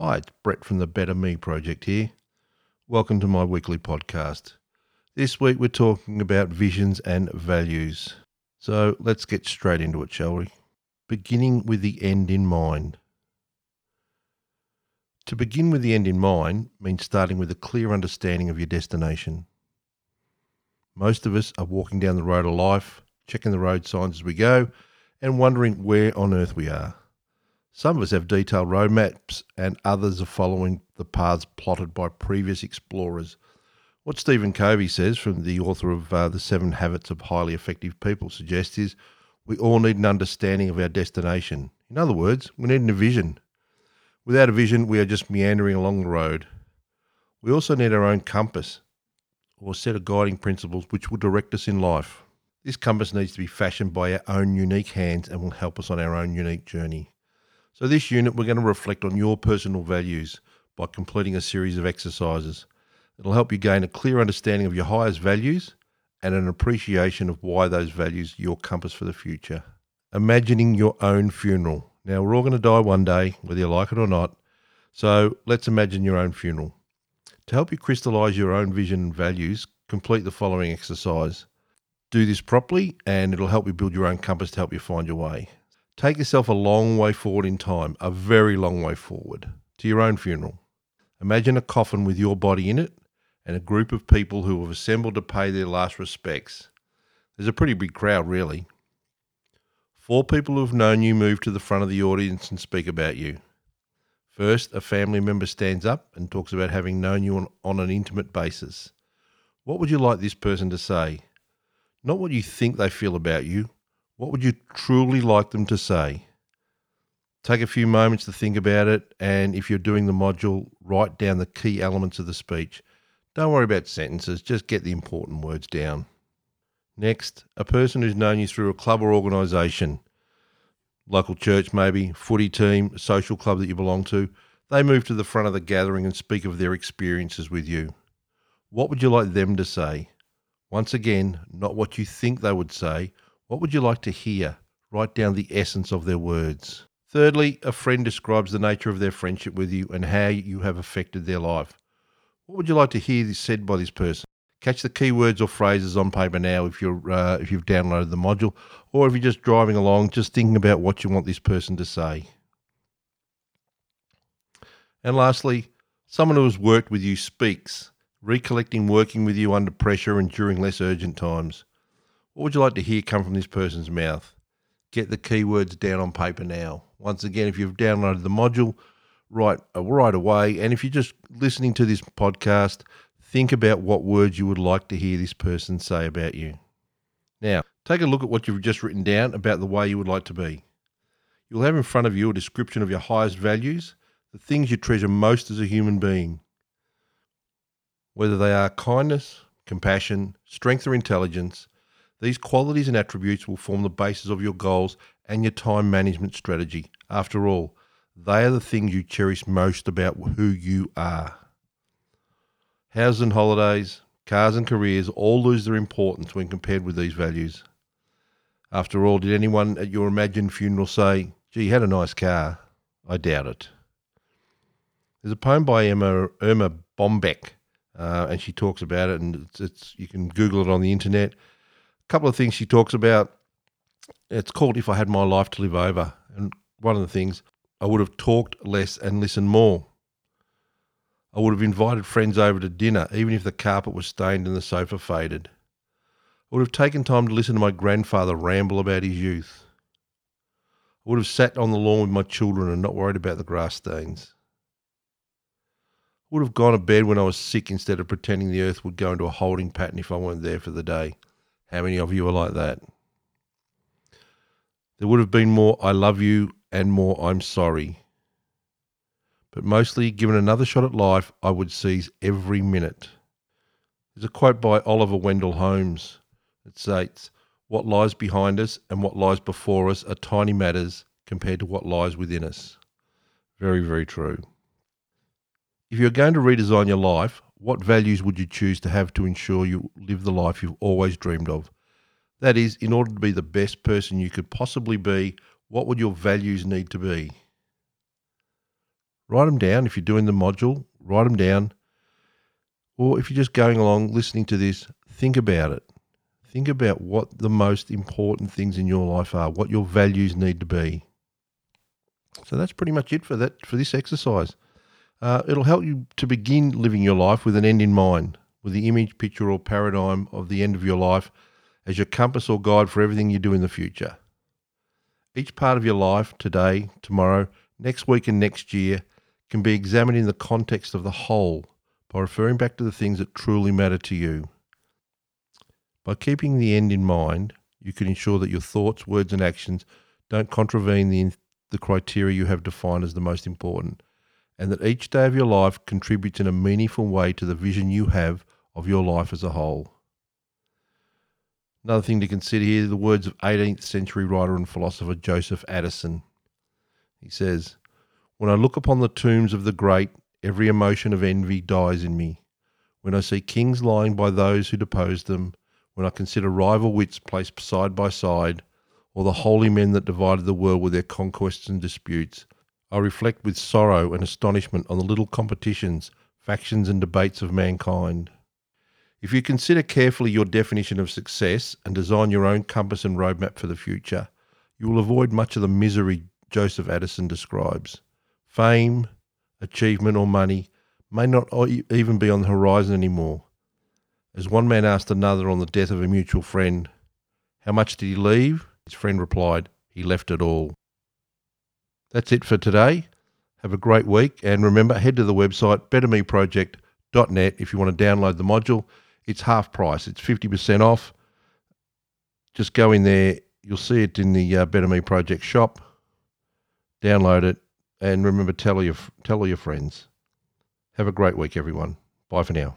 Hi, it's Brett from the Better Me Project here. Welcome to my weekly podcast. This week we're talking about visions and values. So let's get straight into it, shall we? Beginning with the end in mind. To begin with the end in mind means starting with a clear understanding of your destination. Most of us are walking down the road of life, checking the road signs as we go, and wondering where on earth we are. Some of us have detailed road maps, and others are following the paths plotted by previous explorers. What Stephen Covey says, from the author of uh, The Seven Habits of Highly Effective People, suggests is we all need an understanding of our destination. In other words, we need a vision. Without a vision, we are just meandering along the road. We also need our own compass, or set of guiding principles which will direct us in life. This compass needs to be fashioned by our own unique hands and will help us on our own unique journey. So, this unit, we're going to reflect on your personal values by completing a series of exercises. It'll help you gain a clear understanding of your highest values and an appreciation of why those values are your compass for the future. Imagining your own funeral. Now, we're all going to die one day, whether you like it or not. So, let's imagine your own funeral. To help you crystallize your own vision and values, complete the following exercise. Do this properly, and it'll help you build your own compass to help you find your way. Take yourself a long way forward in time, a very long way forward, to your own funeral. Imagine a coffin with your body in it and a group of people who have assembled to pay their last respects. There's a pretty big crowd, really. Four people who have known you move to the front of the audience and speak about you. First, a family member stands up and talks about having known you on, on an intimate basis. What would you like this person to say? Not what you think they feel about you, what would you truly like them to say? Take a few moments to think about it, and if you're doing the module, write down the key elements of the speech. Don't worry about sentences, just get the important words down. Next, a person who's known you through a club or organisation, local church maybe, footy team, social club that you belong to, they move to the front of the gathering and speak of their experiences with you. What would you like them to say? Once again, not what you think they would say what would you like to hear? Write down the essence of their words. Thirdly, a friend describes the nature of their friendship with you and how you have affected their life. What would you like to hear said by this person? Catch the keywords or phrases on paper now if you're uh, if you've downloaded the module, or if you're just driving along, just thinking about what you want this person to say. And lastly, someone who has worked with you speaks, recollecting working with you under pressure and during less urgent times. What would you like to hear come from this person's mouth? Get the keywords down on paper now. Once again, if you've downloaded the module, right uh, right away. And if you're just listening to this podcast, think about what words you would like to hear this person say about you. Now, take a look at what you've just written down about the way you would like to be. You'll have in front of you a description of your highest values, the things you treasure most as a human being. Whether they are kindness, compassion, strength, or intelligence, these qualities and attributes will form the basis of your goals and your time management strategy. After all, they are the things you cherish most about who you are. Houses and holidays, cars and careers all lose their importance when compared with these values. After all, did anyone at your imagined funeral say, gee, you had a nice car? I doubt it. There's a poem by Emma, Erma Bombeck, uh, and she talks about it, and it's, it's you can Google it on the internet couple of things she talks about. It's called If I Had My Life to Live Over. And one of the things, I would have talked less and listened more. I would have invited friends over to dinner, even if the carpet was stained and the sofa faded. I would have taken time to listen to my grandfather ramble about his youth. I would have sat on the lawn with my children and not worried about the grass stains. I would have gone to bed when I was sick instead of pretending the earth would go into a holding pattern if I weren't there for the day. How many of you are like that? There would have been more I love you and more I'm sorry. But mostly, given another shot at life, I would seize every minute. There's a quote by Oliver Wendell Holmes that states, What lies behind us and what lies before us are tiny matters compared to what lies within us. Very, very true. If you're going to redesign your life, what values would you choose to have to ensure you live the life you've always dreamed of? That is, in order to be the best person you could possibly be, what would your values need to be? Write them down. If you're doing the module, write them down. Or if you're just going along listening to this, think about it. Think about what the most important things in your life are, what your values need to be. So that's pretty much it for that for this exercise. Uh, it'll help you to begin living your life with an end in mind, with the image, picture, or paradigm of the end of your life as your compass or guide for everything you do in the future. Each part of your life, today, tomorrow, next week, and next year, can be examined in the context of the whole by referring back to the things that truly matter to you. By keeping the end in mind, you can ensure that your thoughts, words, and actions don't contravene the, the criteria you have defined as the most important and that each day of your life contributes in a meaningful way to the vision you have of your life as a whole. Another thing to consider here the words of 18th century writer and philosopher Joseph Addison. He says, When I look upon the tombs of the great, every emotion of envy dies in me. When I see kings lying by those who deposed them, when I consider rival wits placed side by side, or the holy men that divided the world with their conquests and disputes, I reflect with sorrow and astonishment on the little competitions, factions, and debates of mankind. If you consider carefully your definition of success and design your own compass and roadmap for the future, you will avoid much of the misery Joseph Addison describes. Fame, achievement, or money may not even be on the horizon anymore. As one man asked another on the death of a mutual friend, How much did he leave? His friend replied, He left it all. That's it for today. Have a great week. And remember, head to the website bettermeproject.net if you want to download the module. It's half price, it's 50% off. Just go in there. You'll see it in the uh, Better Me Project shop. Download it. And remember, tell all, your, tell all your friends. Have a great week, everyone. Bye for now.